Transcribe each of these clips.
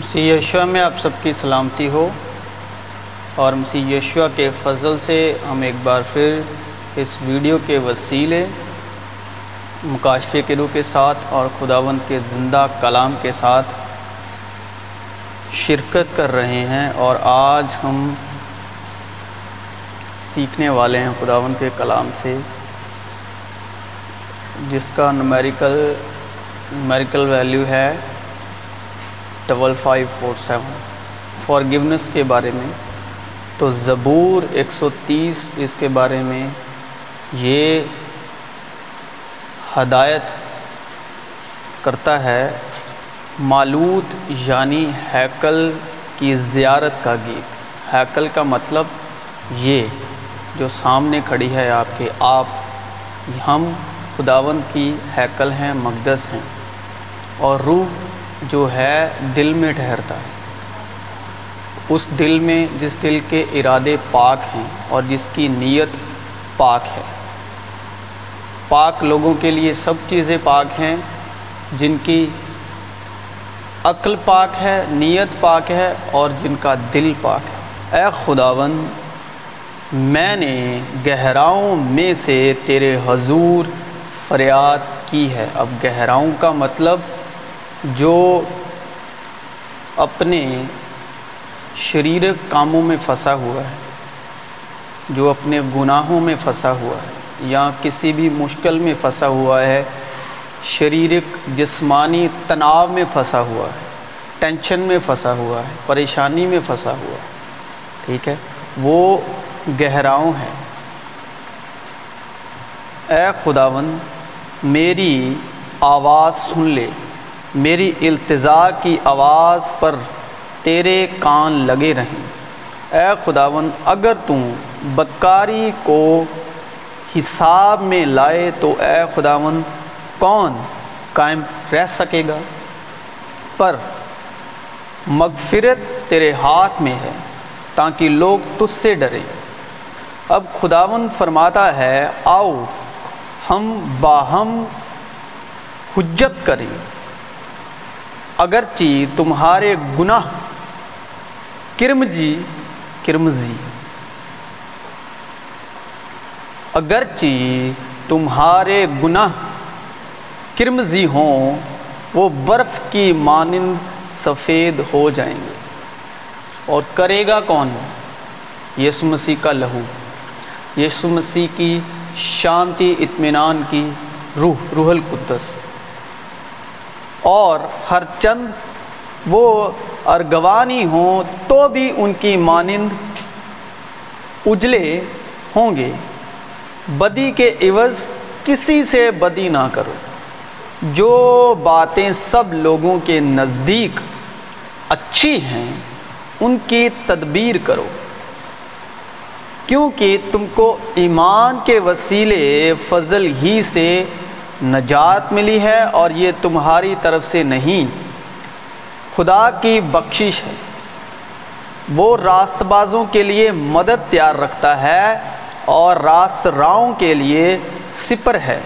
مسیح یشوا میں آپ سب کی سلامتی ہو اور مسیح یشوا کے فضل سے ہم ایک بار پھر اس ویڈیو کے وسیلے مکاشفے کے روح کے ساتھ اور خداوند کے زندہ کلام کے ساتھ شرکت کر رہے ہیں اور آج ہم سیکھنے والے ہیں خداوند کے کلام سے، جس کا نمیریکل نمیریکل ویلیو ہے double five four seven four گونیس کے بارے میں تو زبور ایک سو تیس اس کے بارے میں یہ ہدایت کرتا ہے مالوت یعنی ہیکل کی زیارت کا گیت. ہیکل کا مطلب یہ جو سامنے کھڑی ہے آپ کے آپ. ہم خداون کی ہیکل ہیں، مقدس ہیں اور روح جو ہے دل میں ٹھہرتا ہے۔ اس دل میں جس دل کے ارادے پاک ہیں اور جس کی نیت پاک ہے۔ پاک لوگوں کے لیے سب چیزیں پاک ہیں، جن کی عقل پاک ہے، نیت پاک ہے اور جن کا دل پاک ہے۔ اے خداون میں نے گہراؤں میں سے تیرے حضور فریاد کی ہے۔ اب گہراؤں کا مطلب جو اپنے شریرک کاموں میں پھنسا ہوا ہے، جو اپنے گناہوں میں پھنسا ہوا ہے، یا کسی بھی مشکل میں پھنسا ہوا ہے، شریرک جسمانی تناؤ میں پھنسا ہوا ہے، ٹینشن میں پھنسا ہوا ہے، پریشانی میں پھنسا ہوا ہے، ٹھیک ہے؟ وہ گہراؤں ہے اے خداون میری آواز سن لے۔ میری التضاء کی آواز پر تیرے کان لگے رہیں۔ اے خداون، اگر تم بدکاری کو حساب میں لائے تو اے خداون، کون قائم رہ سکے گا؟ پر مغفرت تیرے ہاتھ میں ہے تاکہ لوگ تجھ سے ڈریں۔ اب خداون فرماتا ہے، آؤ ہم باہم حجت کریں۔ اگرچہ تمہارے گناہ کرمجی، کرمزی۔ اگرچہ تمہارے گناہ کرمزی ہوں، وہ برف کی مانند سفید ہو جائیں گے۔ اور کرے گا کون؟ یسو مسیح کا لہو۔ یسو مسیح کی شانتی، اطمینان کی روح روح القدس۔ اور ہر چند وہ ارگوانی ہوں تو بھی ان کی مانند اجلے ہوں گے۔ بدی کے عوض کسی سے بدی نہ کرو۔ جو باتیں سب لوگوں کے نزدیک اچھی ہیں، ان کی تدبیر کرو۔ کیونکہ تم کو ایمان کے وسیلے فضل ہی سے نجات ملی ہے اور یہ تمہاری طرف سے نہیں۔ خدا کی بخشش ہے۔ وہ راست بازوں کے لیے مدد تیار رکھتا ہے اور راست راؤں کے لیے سپر ہے،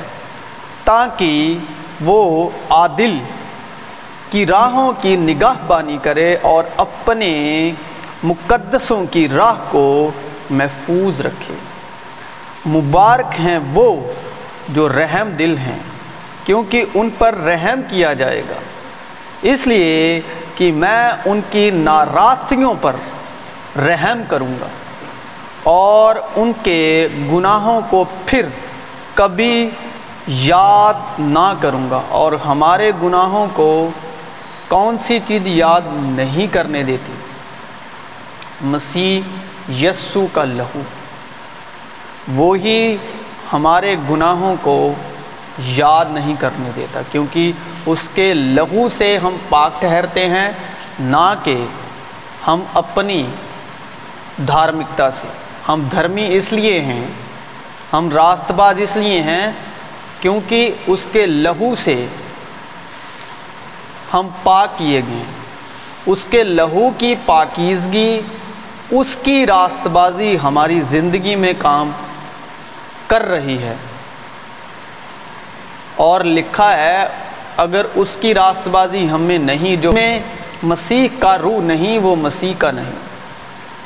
تاکہ وہ عادل کی راہوں کی نگاہ بانی کرے اور اپنے مقدسوں کی راہ کو محفوظ رکھے۔ مبارک ہیں وہ جو رحم دل ہیں، کیونکہ ان پر رحم کیا جائے گا۔ اس لیے کہ میں ان کی ناراستگیوں پر رحم کروں گا اور ان کے گناہوں کو پھر کبھی یاد نہ کروں گا۔ اور ہمارے گناہوں کو کون سی چیز یاد نہیں کرنے دیتی؟ مسیح یسو کا لہو۔ وہی ہمارے گناہوں کو یاد نہیں کرنے دیتا، کیونکہ اس کے لہو سے ہم پاک ٹھہرتے ہیں، نہ کہ ہم اپنی دھارمکتا سے۔ ہم دھرمی اس لیے ہیں، ہم راست باز اس لیے ہیں کیونکہ اس کے لہو سے ہم پاک کیے گئے اس کے لہو کی پاکیزگی، اس کی راست بازی ہماری زندگی میں کام کر رہی ہے۔ اور لکھا ہے، اگر اس کی راست بازی ہمیں نہیں، جو میں مسیح کا روح نہیں، وہ مسیح کا نہیں۔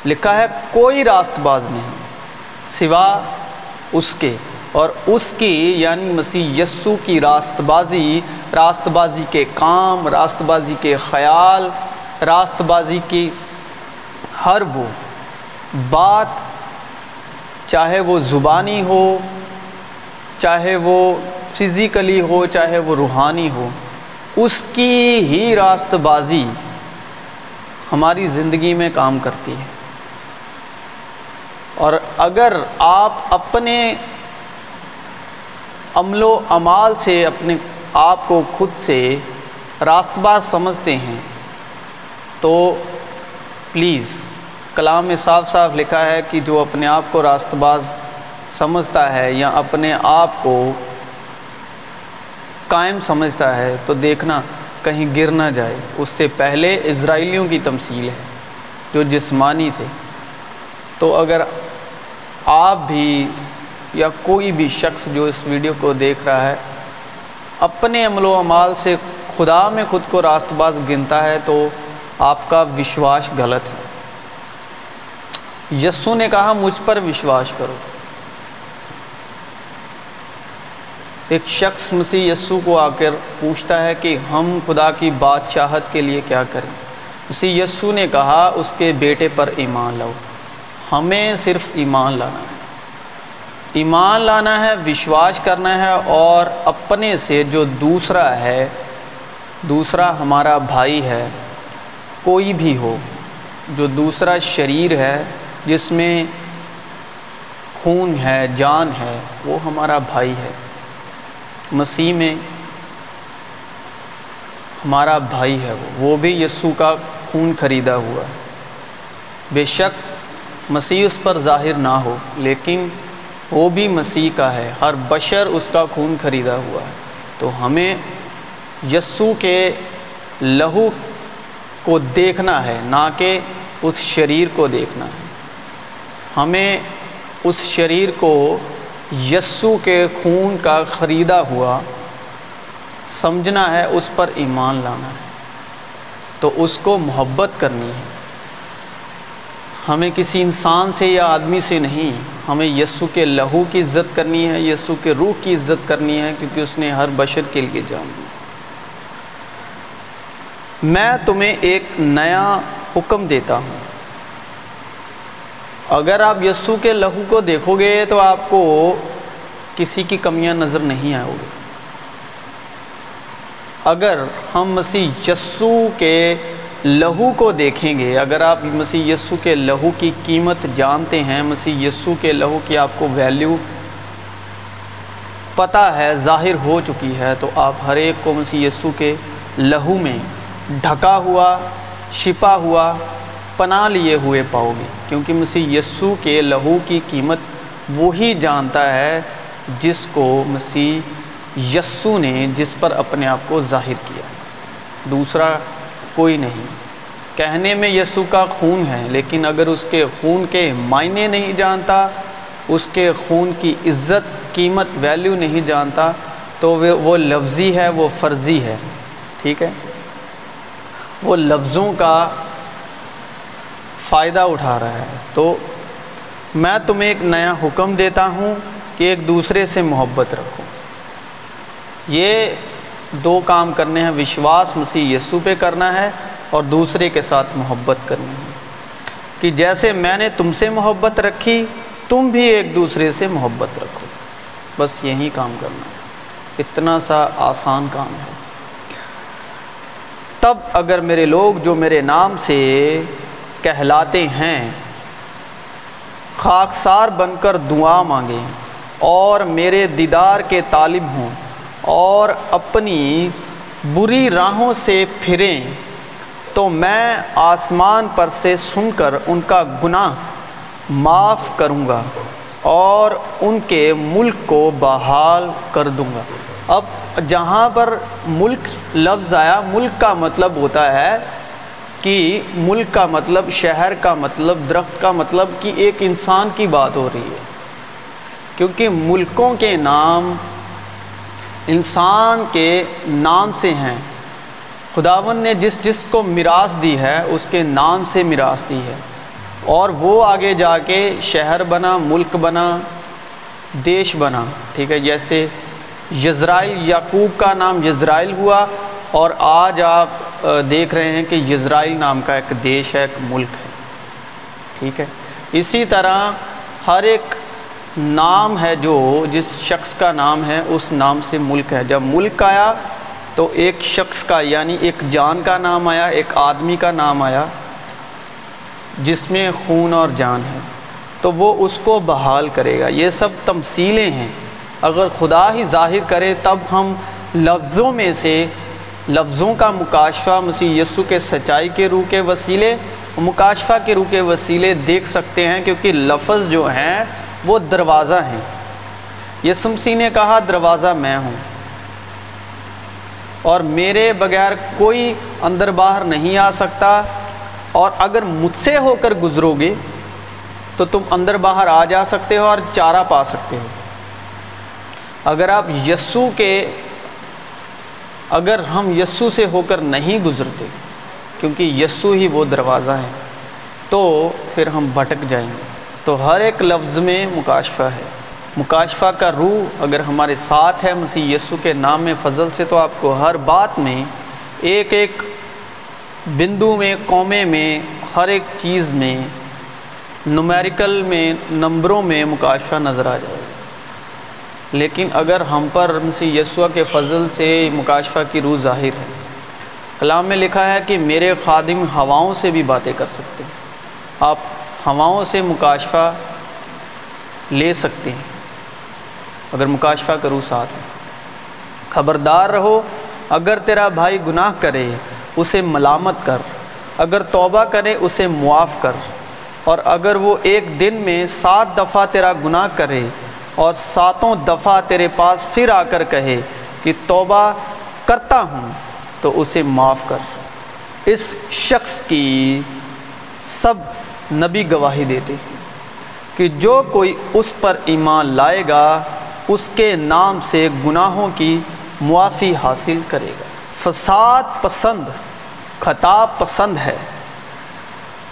لکھا ہے، کوئی راست باز نہیں، سوا اس کے۔ اور اس کی یعنی مسیح یسو کی راست بازی راست بازی کے کام راست بازی کے خیال راست بازی کی ہر وہ بات چاہے وہ زبانی ہو، چاہے وہ فزیکلی ہو، چاہے وہ روحانی ہو، اس کی ہی راست بازی ہماری زندگی میں کام کرتی ہے۔ اور اگر آپ اپنے عمل و اعمال سے، اپنے آپ کو خود سے راست باز سمجھتے ہیں، تو پلیز کلام میں صاف صاف لکھا ہے کہ جو اپنے آپ کو راست باز سمجھتا ہے یا اپنے آپ کو قائم سمجھتا ہے تو دیکھنا کہیں گر نہ جائے۔ اس سے پہلے اسرائیلیوں کی تمثیل ہے جو جسمانی تھے۔ تو اگر آپ بھی یا کوئی بھی شخص جو اس ویڈیو کو دیکھ رہا ہے اپنے عمل و اعمال سے خدا میں خود کو راست باز گنتا ہے تو آپ کا وشواس غلط ہے۔ یسو نے کہا، مجھ پر وشواس کرو۔ ایک شخص مسیح یسو کو آ کر پوچھتا ہے کہ ہم خدا کی بادشاہت کے لیے کیا کریں۔ مسیح یسو نے کہا، اس کے بیٹے پر ایمان لاؤ۔ ہمیں صرف ایمان لانا ہے۔ ایمان لانا ہے، وشواس کرنا ہے اور اپنے سے جو دوسرا ہے، دوسرا ہمارا بھائی ہے، کوئی بھی ہو، جو دوسرا شریر ہے جس میں خون ہے، جان ہے، وہ ہمارا بھائی ہے۔ مسیح میں ہمارا بھائی ہے وہ۔ وہ بھی یسوع کا خون خریدا ہوا۔ ہے بے شک مسیح اس پر ظاہر نہ ہو، لیکن وہ بھی مسیح کا ہے۔ ہر بشر اس کا خون خریدا ہوا ہے۔ تو ہمیں یسوع کے لہو کو دیکھنا ہے، نہ کہ اس شریر کو دیکھنا ہے۔ ہمیں اس شریر کو یسو کے خون کا خریدا ہوا سمجھنا ہے، اس پر ایمان لانا ہے۔ تو اس کو محبت کرنی ہے۔ ہمیں کسی انسان سے یا آدمی سے نہیں، ہمیں یسو کے لہو کی عزت کرنی ہے، یسو کے روح کی عزت کرنی ہے، کیونکہ اس نے ہر بشر کے لیے جان دی۔ میں تمہیں ایک نیا حکم دیتا ہوں۔ اگر آپ یسو کے لہو کو دیکھو گے تو آپ کو کسی کی کمیاں نظر نہیں آؤ گے اگر ہم مسیح یسو کے لہو کو دیکھیں گے، اگر آپ مسیح یسو کے لہو کی قیمت جانتے ہیں، مسیح یسو کے لہو کی آپ کو ویلیو پتہ ہے، ظاہر ہو چکی ہے، تو آپ ہر ایک کو مسیح یسو کے لہو میں ڈھکا ہوا شپا ہوا پناہ لیے ہوئے پاؤ گے۔ کیونکہ مسیح یسو کے لہو کی قیمت وہی جانتا ہے جس کو مسیح یسو نے جس پر اپنے آپ کو ظاہر کیا۔ دوسرا، کوئی نہیں۔ کہنے میں یسو کا خون ہے، لیکن اگر اس کے خون کے معنی نہیں جانتا، اس کے خون کی عزت، قیمت ویلیو نہیں جانتا، تو وہ لفظی ہے، وہ فرضی ہے۔ ٹھیک ہے؟ وہ لفظوں کا فائدہ اٹھا رہا ہے۔ تو میں تمہیں ایک نیا حکم دیتا ہوں کہ ایک دوسرے سے محبت رکھو۔ یہ دو کام کرنے ہیں، وشواس مسیح یسو پہ کرنا ہے اور دوسرے کے ساتھ محبت کرنی ہے۔ کہ جیسے میں نے تم سے محبت رکھی، تم بھی ایک دوسرے سے محبت رکھو۔ بس یہی کام کرنا ہے۔ اتنا سا آسان کام ہے۔ تب اگر میرے لوگ جو میرے نام سے کہلاتے ہیں۔ خاکسار بن کر دعا مانگیں اور میرے دیدار کے طالب ہوں اور اپنی بری راہوں سے پھریں تو میں آسمان پر سے سن کر ان کا گناہ معاف کروں گا اور ان کے ملک کو بحال کر دوں گا۔ اب جہاں پر ملک لفظ آیا، ملک کا مطلب ہوتا ہے کہ ملک کا مطلب شہر کا مطلب درخت کا مطلب کہ ایک انسان کی بات ہو رہی ہے۔ کیونکہ ملکوں کے نام انسان کے نام سے ہیں۔ خداون نے جس جس کو میراث دی ہے، اس کے نام سے میراث دی ہے۔ اور وہ آگے جا کے شہر بنا، ملک بنا، دیش بنا، ٹھیک ہے، جیسے یزرائیل یعقوب کا نام یزرائیل ہوا اور آج آپ دیکھ رہے ہیں کہ یزرائیل نام کا ایک دیش ہے، ایک ملک ہے۔ ٹھیک ہے؟ اسی طرح ہر ایک نام ہے جو، جس شخص کا نام ہے، اس نام سے ملک ہے۔ جب ملک آیا تو ایک شخص کا یعنی ایک جان کا نام آیا، ایک آدمی کا نام آیا، جس میں خون اور جان ہے۔ تو وہ اس کو بحال کرے گا۔ یہ سب تمثیلیں ہیں۔ اگر خدا ہی ظاہر کرے، تب ہم لفظوں میں سے لفظوں کا مکاشفہ مسیح یسو کے سچائی کے روح کے وسیلے، مکاشفہ کے روح کے وسیلے دیکھ سکتے ہیں کیونکہ لفظ جو ہیں وہ دروازہ ہیں۔ یسو مسیح نے کہا، دروازہ میں ہوں۔ اور میرے بغیر کوئی اندر باہر نہیں آ سکتا۔ اور اگر مجھ سے ہو کر گزرو گے تو تم اندر باہر آ جا سکتے ہو اور چارہ پا سکتے ہو۔ اگر آپ یسو کے اگر ہم یسو سے ہو کر نہیں گزرتے، کیونکہ یسو ہی وہ دروازہ ہے، تو پھر ہم بھٹک جائیں گے۔ تو ہر ایک لفظ میں مکاشفہ ہے۔ مکاشفہ کا روح اگر ہمارے ساتھ ہے مسیح یسو کے نام میں فضل سے، تو آپ کو ہر بات میں، ایک ایک بندو میں قومے میں، ہر ایک چیز میں نمیریکل میں، نمبروں میں مکاشفہ نظر آ جائے گا۔ لیکن اگر ہم پر مسیح یسوع کے فضل سے مکاشفہ کی روح ظاہر ہے۔ کلام میں لکھا ہے کہ میرے خادم ہواؤں سے بھی باتیں کر سکتے ہیں۔ آپ ہواؤں سے مکاشفہ لے سکتے ہیں۔ اگر مکاشفہ کا روح ساتھ ہے۔ خبردار رہو، اگر تیرا بھائی گناہ کرے، اسے ملامت کر۔ اگر توبہ کرے، اسے معاف کر۔ اور اگر وہ ایک دن میں سات دفعہ تیرا گناہ کرے اور ساتوں دفعہ تیرے پاس پھر آ کر کہے کہ توبہ کرتا ہوں، تو اسے معاف کر۔ اس شخص کی سب نبی گواہی دیتے کہ جو کوئی اس پر ایمان لائے گا، اس کے نام سے گناہوں کی معافی حاصل کرے گا۔ فساد پسند، خطاب پسند ہے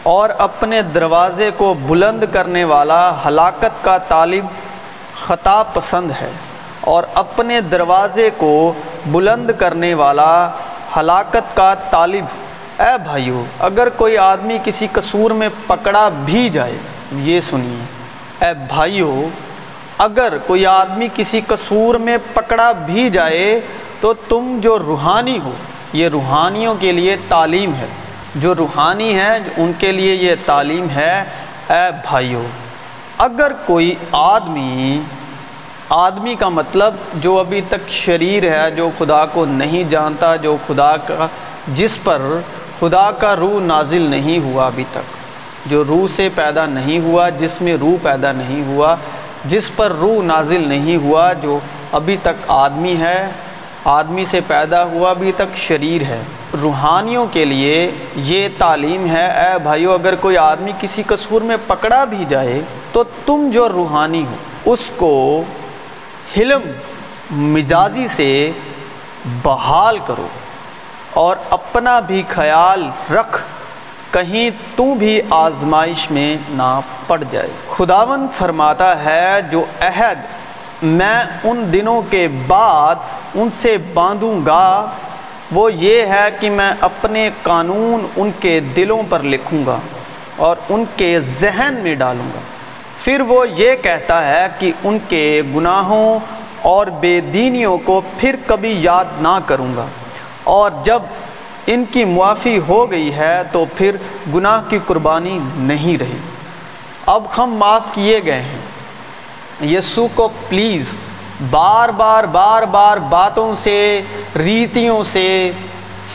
اور اپنے دروازے کو بلند کرنے والا ہلاکت کا طالب خطاب پسند ہے اور اپنے دروازے کو بلند کرنے والا ہلاکت کا طالب۔ اے بھائیو، اگر کوئی آدمی کسی قصور میں پکڑا بھی جائے، یہ سنیے۔ اے بھائیو، اگر کوئی آدمی کسی قصور میں پکڑا بھی جائے، تو تم جو روحانی ہو، یہ روحانیوں کے لیے تعلیم ہے۔ جو روحانی ہے ان کے لیے یہ تعلیم ہے۔ اے بھائیو اگر کوئی آدمی آدمی کا مطلب جو ابھی تک شریر ہے، جو خدا کو نہیں جانتا، جو خدا کا، جس پر خدا کا روح نازل نہیں ہوا ابھی تک، جو روح سے پیدا نہیں ہوا، جس میں روح پیدا نہیں ہوا، جس پر روح نازل نہیں ہوا، جو ابھی تک آدمی ہے، آدمی سے پیدا ہوا، ابھی تک شریر ہے۔ روحانیوں کے لیے یہ تعلیم ہے، اے بھائیو، اگر کوئی آدمی کسی قصور میں پکڑا بھی جائے تو تم جو روحانی ہو، اس کو حلم مزاجی سے بحال کرو اور اپنا بھی خیال رکھ، کہیں تو بھی آزمائش میں نہ پڑ جائے۔ خداون فرماتا ہے، جو عہد میں ان دنوں کے بعد ان سے باندھوں گا وہ یہ ہے کہ میں اپنے قانون ان کے دلوں پر لکھوں گا اور ان کے ذہن میں ڈالوں گا۔ پھر وہ یہ کہتا ہے کہ ان کے گناہوں اور بے دینیوں کو پھر کبھی یاد نہ کروں گا۔ اور جب ان کی معافی ہو گئی ہے تو پھر گناہ کی قربانی نہیں رہی۔ اب ہم معاف کیے گئے ہیں۔ یسو کو پلیز بار بار بار بار باتوں سے، ریتیوں سے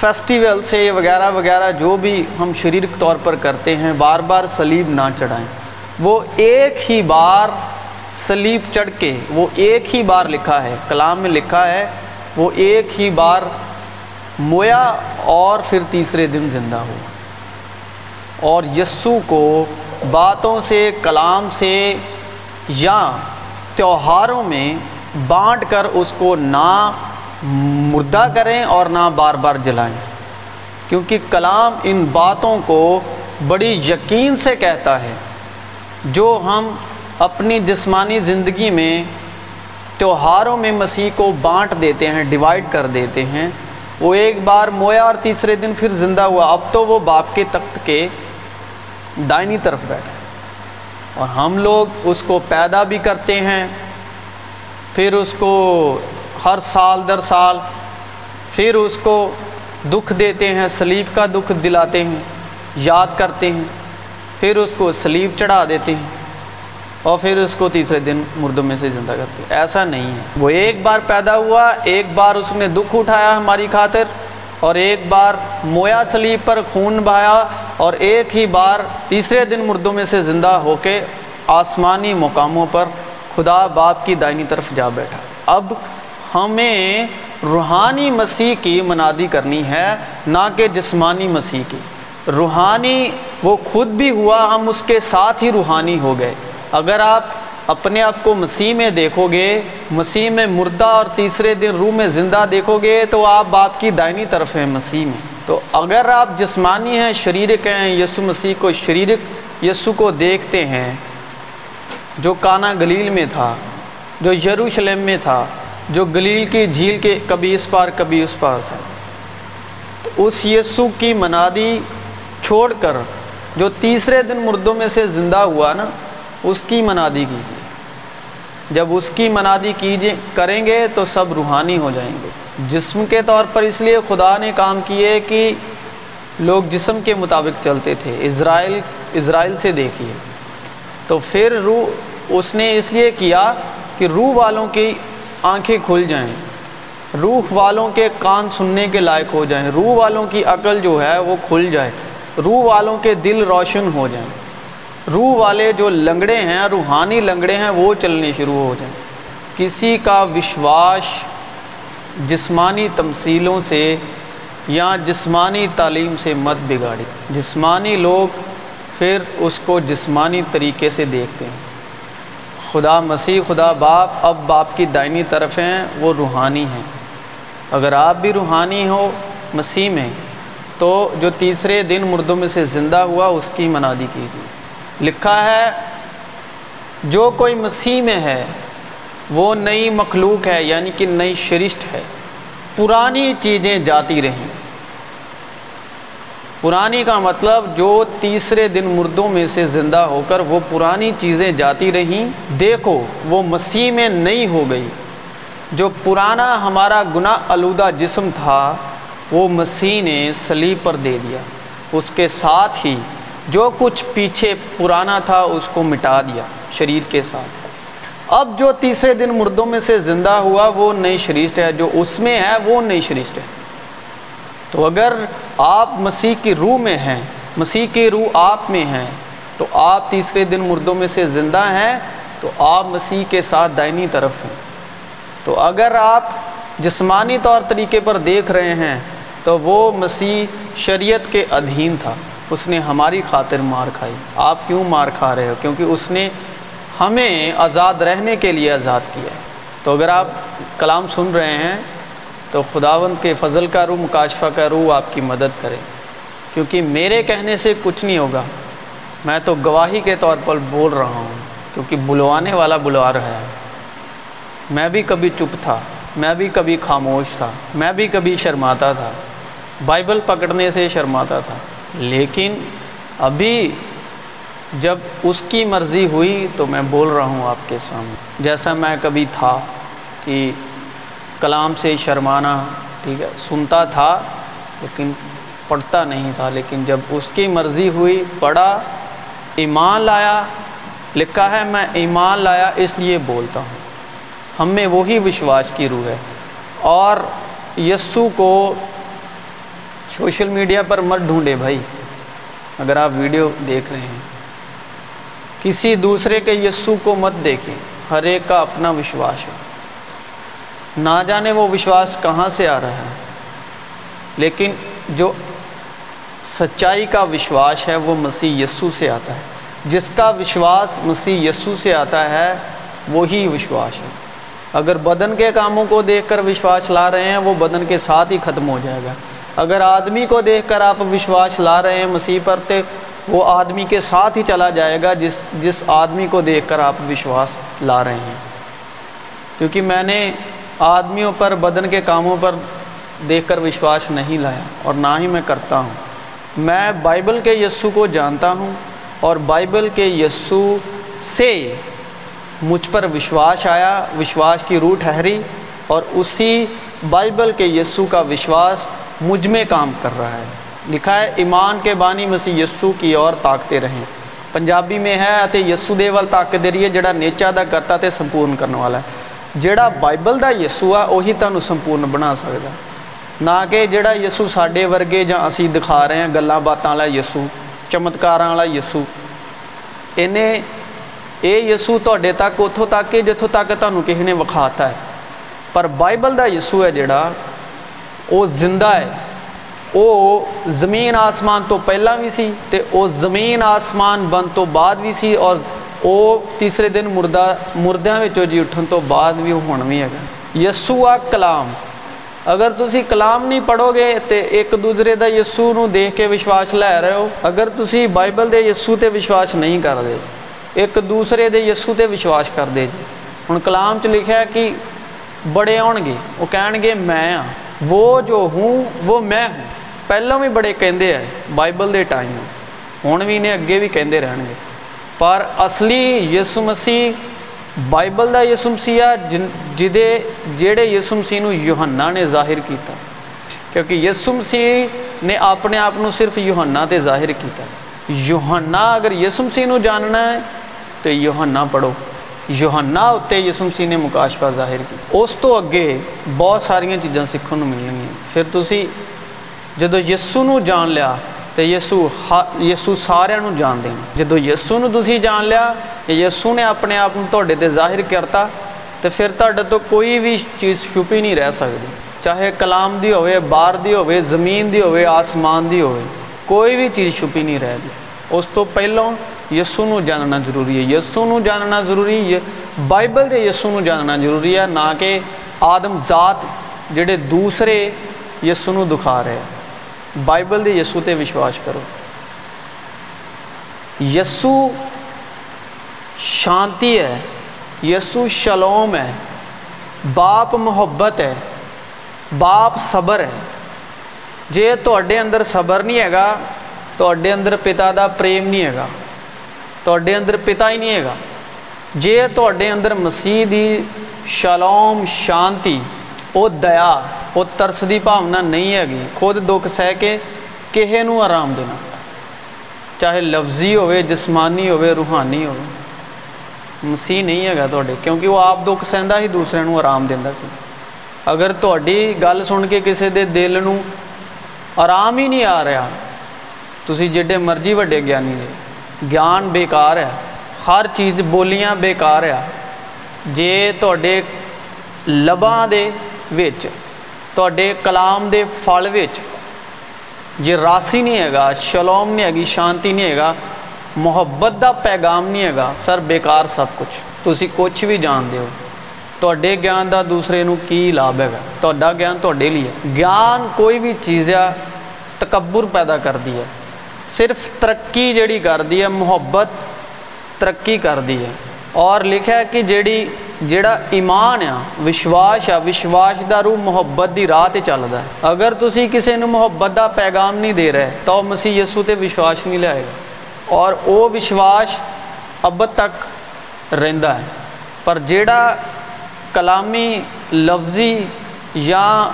فیسٹیول سے وغیرہ وغیرہ جو بھی ہم شریرک طور پر کرتے ہیں، بار بار سلیب نہ چڑھائیں۔ وہ ایک ہی بار سلیب چڑھ کے، وہ ایک ہی بار لکھا ہے، کلام میں لکھا ہے، وہ ایک ہی بار مویا اور پھر تیسرے دن زندہ ہو اور یسو کو باتوں سے، کلام سے یا تہواروں میں بانٹ کر اس کو نہ مردہ کریں اور نہ بار بار جلائیں۔ کیونکہ کلام ان باتوں کو بڑی یقین سے کہتا ہے۔ جو ہم اپنی جسمانی زندگی میں تہواروں میں مسیح کو بانٹ دیتے ہیں ڈیوائڈ کر دیتے ہیں، وہ ایک بار مویا اور تیسرے دن پھر زندہ ہوا۔ اب تو وہ باپ کے تخت کے دائنی طرف بیٹھا اور ہم لوگ اس کو پیدا بھی کرتے ہیں پھر اس کو ہر سال در سال پھر اس کو دکھ دیتے ہیں، سلیب کا دکھ دلاتے ہیں، یاد کرتے ہیں، پھر اس کو سلیب چڑھا دیتے ہیں اور پھر اس کو تیسرے دن مردوں میں سے زندہ کرتے ہیں۔ ایسا نہیں ہے۔ وہ ایک بار پیدا ہوا، ایک بار اس نے دکھ اٹھایا ہماری خاطر اور ایک بار مویا سلیب پر خون بہایا اور ایک ہی بار تیسرے دن مردوں میں سے زندہ ہو کے آسمانی مقاموں پر خدا باپ کی دائنی طرف جا بیٹھا۔ اب ہمیں روحانی مسیح کی منادی کرنی ہے، نہ کہ جسمانی مسیح کی۔ روحانی وہ خود بھی ہوا، ہم اس کے ساتھ ہی روحانی ہو گئے۔ اگر آپ اپنے آپ کو مسیح میں دیکھو گے، مسیح میں مردہ اور تیسرے دن روح میں زندہ دیکھو گے، تو آپ باپ کی دائنی طرف ہیں مسیح میں۔ تو اگر آپ جسمانی ہیں، شریرک ہیں، یسو مسیح کو شریرک، یسو کو دیکھتے ہیں جو کانا گلیل میں تھا، جو یروشلم میں تھا، جو گلیل کی جھیل کے کبھی اس پار کبھی اس پار تھا۔ تو اس یسو کی منادی چھوڑ کر جو تیسرے دن مردوں میں سے زندہ ہوا نا، اس کی منادی کیجیے۔ جب اس کی منادی کیجیے، کریں گے تو سب روحانی ہو جائیں گے۔ جسم کے طور پر اس لیے خدا نے کام کیے کہ لوگ جسم کے مطابق چلتے تھے۔ اسرائیل اسرائیل سے دیکھیے۔ تو پھر روح اس نے اس لیے کیا کہ روح والوں کی آنکھیں کھل جائیں، روح والوں کے کان سننے کے لائق ہو جائیں روح والوں کی عقل جو ہے وہ کھل جائے روح والوں کے دل روشن ہو جائیں۔ روح والے جو لنگڑے ہیں، روحانی لنگڑے ہیں، وہ چلنے شروع ہو جائیں۔ کسی کا وشواس جسمانی تمثیلوں سے یا جسمانی تعلیم سے مت بگاڑی جسمانی لوگ پھر اس کو جسمانی طریقے سے دیکھتے ہیں۔ خدا مسیح، خدا باپ اب باپ کی دائنی طرف ہیں، وہ روحانی ہیں۔ اگر آپ بھی روحانی ہو مسیح میں، تو جو تیسرے دن مردوں میں سے زندہ ہوا، اس کی منادی کیجیے۔ لکھا ہے، جو کوئی مسیح میں ہے، وہ نئی مخلوق ہے یعنی کہ نئی شرشت ہے۔ پرانی چیزیں جاتی رہیں۔ پرانی کا مطلب جو تیسرے دن مردوں میں سے زندہ ہو کر وہ پرانی چیزیں جاتی رہیں، دیکھو وہ مسیح میں نئی ہو گئی۔ جو پرانا ہمارا گناہ آلودہ جسم تھا، وہ مسیح نے سلیب پر دے دیا۔ اس کے ساتھ ہی جو کچھ پیچھے پرانا تھا، اس کو مٹا دیا شریر کے ساتھ۔ اب جو تیسرے دن مردوں میں سے زندہ ہوا، وہ نئی شریشت ہے۔ جو اس میں ہے، وہ نئی شریشت ہے۔ تو اگر آپ مسیح کی روح میں ہیں، مسیح کی روح آپ میں ہیں، تو آپ تیسرے دن مردوں میں سے زندہ ہیں، تو آپ مسیح کے ساتھ دائنی طرف ہیں۔ تو اگر آپ جسمانی طور طریقے پر دیکھ رہے ہیں، تو وہ مسیح شریعت کے ادھین تھا۔ اس نے ہماری خاطر مار کھائی۔ آپ کیوں مار کھا رہے ہو؟ کیونکہ اس نے ہمیں آزاد رہنے کے لیے آزاد کیا ہے۔ تو اگر آپ کلام سن رہے ہیں تو خداوند کے فضل کا روح، مکاشفہ کا روح آپ کی مدد کرے۔ کیونکہ میرے کہنے سے کچھ نہیں ہوگا۔ میں تو گواہی کے طور پر بول رہا ہوں، کیونکہ بلوانے والا بلوا رہا ہے۔ میں بھی کبھی چپ تھا، میں بھی کبھی خاموش تھا، میں بھی کبھی شرماتا تھا۔ بائبل پکڑنے سے شرماتا تھا۔ لیکن ابھی جب اس کی مرضی ہوئی تو میں بول رہا ہوں آپ کے سامنے۔ جیسا میں کبھی تھا کہ کلام سے شرمانا، ٹھیک ہے، سنتا تھا لیکن پڑھتا نہیں تھا، لیکن جب اس کی مرضی ہوئی، پڑھا، ایمان لایا، لکھا ہے، میں ایمان لایا، اس لیے بولتا ہوں۔ ہم میں وہی وشواس کی روح ہے۔ اور یسو کو سوشل میڈیا پر مت ڈھونڈے بھائی۔ اگر آپ ویڈیو دیکھ رہے ہیں، کسی دوسرے کے یسو کو مت دیکھیں۔ ہر ایک کا اپنا وشواس ہے۔ نہ جانے وہ وشواس کہاں سے آ رہا ہے۔ لیکن جو سچائی کا وشواس ہے وہ مسیح یسو سے آتا ہے۔ جس کا وشواس مسیح یسو سے آتا ہے، وہی وشواس ہے۔ اگر بدن کے کاموں کو دیکھ کر وشواس لا رہے ہیں، وہ بدن کے ساتھ ہی ختم ہو جائے گا۔ اگر آدمی کو دیکھ کر آپ وشواس لا رہے ہیں مسیح پر، تو وہ آدمی کے ساتھ ہی چلا جائے گا، جس جس آدمی کو دیکھ کر آپ وشواس لا رہے ہیں۔ کیونکہ میں نے آدمیوں پر، بدن کے کاموں پر دیکھ کر وشواس نہیں لایا اور نہ ہی میں کرتا ہوں۔ میں بائبل کے یسو کو جانتا ہوں اور بائبل کے یسو سے مجھ پر وشواس آیا، وشواس کی روح ٹھہری اور اسی بائبل کے یسو کا وشواس مجھ میں کام کر رہا ہے۔ لکھا ہے، ایمان کے بانی مسیح یسو کی اور طاقتے رہیں۔ پنجابی میں ہے اتے یسو دے طاقت دے رہی ہے، جڑا نیچا دا کرتا تے سمپورن کرنے والا ہے۔ جہاں بائبل کا یسو ہے وہی تمہیں سمپورن بنا سا نہ کہ جڑا یسو سڈے ورگے جی دکھا رہے ہیں گلیں باتوں والا یسو چمتکار والا یسو ان یسو تھے تک اتو تک کہ جتوں تک تمہیں کسی نے وکھا تھا پر بائبل کا یسو ہے جہاں وہ زندہ ہے وہ زمین آسمان تو پہلے بھی سی تو وہ زمین آسمان بن تو بعد بھی س وہ تیسرے دن مردہ مردوں میں جی اٹھنے تو بعد بھی وہ ہوں بھی ہے گا یسو آ کلام اگر تھی کلام نہیں پڑھو گے تو ایک دوسرے کا یسو نیک کے وشواس لے رہو اگر تُسی بائبل کے یسوتے وشواس نہیں کرتے ایک دوسرے کے یسوتے وشواس کرتے جی ہوں کلام چ لکھا کہ بڑے آنگے وہ کہنگے میں ہاں وہ جو ہوں وہ میں پہلے بھی بڑے کہہ بائبل کے ٹائم ہوں بھی ابھی بھی کہیں رہن گے پر اصلی یسو مسیح بائبل دا یسو مسیح آ جن جہیں جہے یسم سی نوہنا نے ظاہر کیتا کیونکہ یسو مسیح نے اپنے آپ صرف یوہانا تو ظاہر کیتا یوہانا اگر یسم سی جاننا ہے تو یوہانا پڑھو یوہانا اتنے یسو مسیح نے مقاشپ ظاہر کی اس تو اگے بہت سارا چیزاں سیکھوں ملنگیاں پھر تھی جدو یسو نو جان لیا ਤੇ ਯਿਸੂ ਯਿਸੂ ਸਾਰਿਆਂ ਨੂੰ ਜਾਣਦੇ ਨੇ ਜਦੋਂ ਯਿਸੂ ਨੂੰ ਤੁਸੀਂ ਜਾਣ ਲਿਆ ਤੇ ਯਿਸੂ ਨੇ ਆਪਣੇ ਆਪ ਨੂੰ ਤੁਹਾਡੇ ਤੇ ਜ਼ਾਹਿਰ ਕਰਤਾ ਤੇ ਫਿਰ ਤੁਹਾਡੇ ਤੋਂ ਕੋਈ ਵੀ ਚੀਜ਼ ਛੁਪੀ ਨਹੀਂ ਰਹਿ ਸਕਦੀ ਚਾਹੇ ਕਲਾਮ ਦੀ ਹੋਵੇ ਬਾਹਰ ਦੀ ਹੋਵੇ ਜ਼ਮੀਨ ਦੀ ਹੋਵੇ ਆਸਮਾਨ ਦੀ ਹੋਵੇ ਕੋਈ ਵੀ ਚੀਜ਼ ਛੁਪੀ ਨਹੀਂ ਰਹਦੀ ਉਸ ਤੋਂ ਪਹਿਲਾਂ ਯਿਸੂ ਨੂੰ ਜਾਣਨਾ ਜ਼ਰੂਰੀ ਹੈ ਯਿਸੂ ਨੂੰ ਜਾਣਨਾ ਜ਼ਰੂਰੀ ਹੈ ਬਾਈਬਲ ਦੇ ਯਿਸੂ ਨੂੰ ਜਾਣਨਾ ਜ਼ਰੂਰੀ ਹੈ ਨਾ ਕਿ ਆਦਮ ਜ਼ਾਤ ਜਿਹੜੇ ਦੂਸਰੇ ਯਿਸੂ ਨੂੰ ਦਿਖਾ ਰਹੇ بائبل یسو پہ وشواس کرو۔ یسو شانتی ہے، یسو شلوم ہے، باپ محبت ہے، باپ صبر ہے۔ جی تھوڑے اندر صبر نہیں ہے گا تے اندر پتا پریم نہیں ہے گا تے اندر پتا ہی نہیں ہے گا جی تھوڑے اندر مسیح ہی شلوم شانتی وہ دیا وہ ترس کی بھاؤنا نہیں ہے گی خود دکھ سہ کے کھے نو آرام دینا چاہے لفظی ہو جسمانی ہو روحانی ہو نہیں ہے گا تک وہ آپ دکھ سہدا ہی دوسرے آرام دینا سر اگر تھی گل سن کے کسی دل کو آرام ہی نہیں آ رہا تو جی مرضی وڈے گی گیان بےکار ہے ہر چیز بولیاں بےکار ہے جی تباں کے ویچ تو اڈے کلام دے فال ویچ فل راسی نہیں ہے گا شلوم نہیں ہے گی شانتی نہیں ہے گا محبت دا پیغام نہیں ہے گا سر بیکار سب کچھ تھی کچھ بھی جان دے ہو تو اڈے گیان دا دوسرے کی لاب ہے گا تو اڈا گیان تا گیانڈے لیے گیان کوئی بھی چیز ہے تکبر پیدا کر دی ہے صرف ترقی جڑی کر دی ہے محبت ترقی کر دی ہے اور لکھا ہے کہ جیڑی جہاں ایمان آشواس آشواس دا روح محبت دی راہ چل رہا ہے۔ اگر تسی کسی نو محبت دا پیغام نہیں دے رہے، تو مسیح یسو تے وشواس نہیں لائے گا۔ اور او وشواس اب تک رہندا ہے۔ پر را کلامی لفظی یا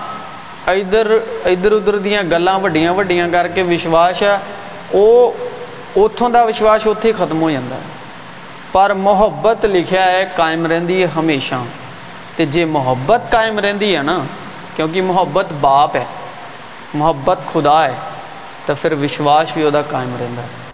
ادھر ادھر ادھر دیا گلیں وڈیا وڈیاں کر کے وشواس ہے، او اتوں دا وشواس اتیں ختم ہو جاتا ہے۔ پر محبت لکھا ہے، قائم رہ ممیشہ جب محبت قائم رہتی ہے نا، کیونکہ محبت باپ ہے، محبت خدا ہے تو پھر وشواس بھی وہ قائم رہرا ہے۔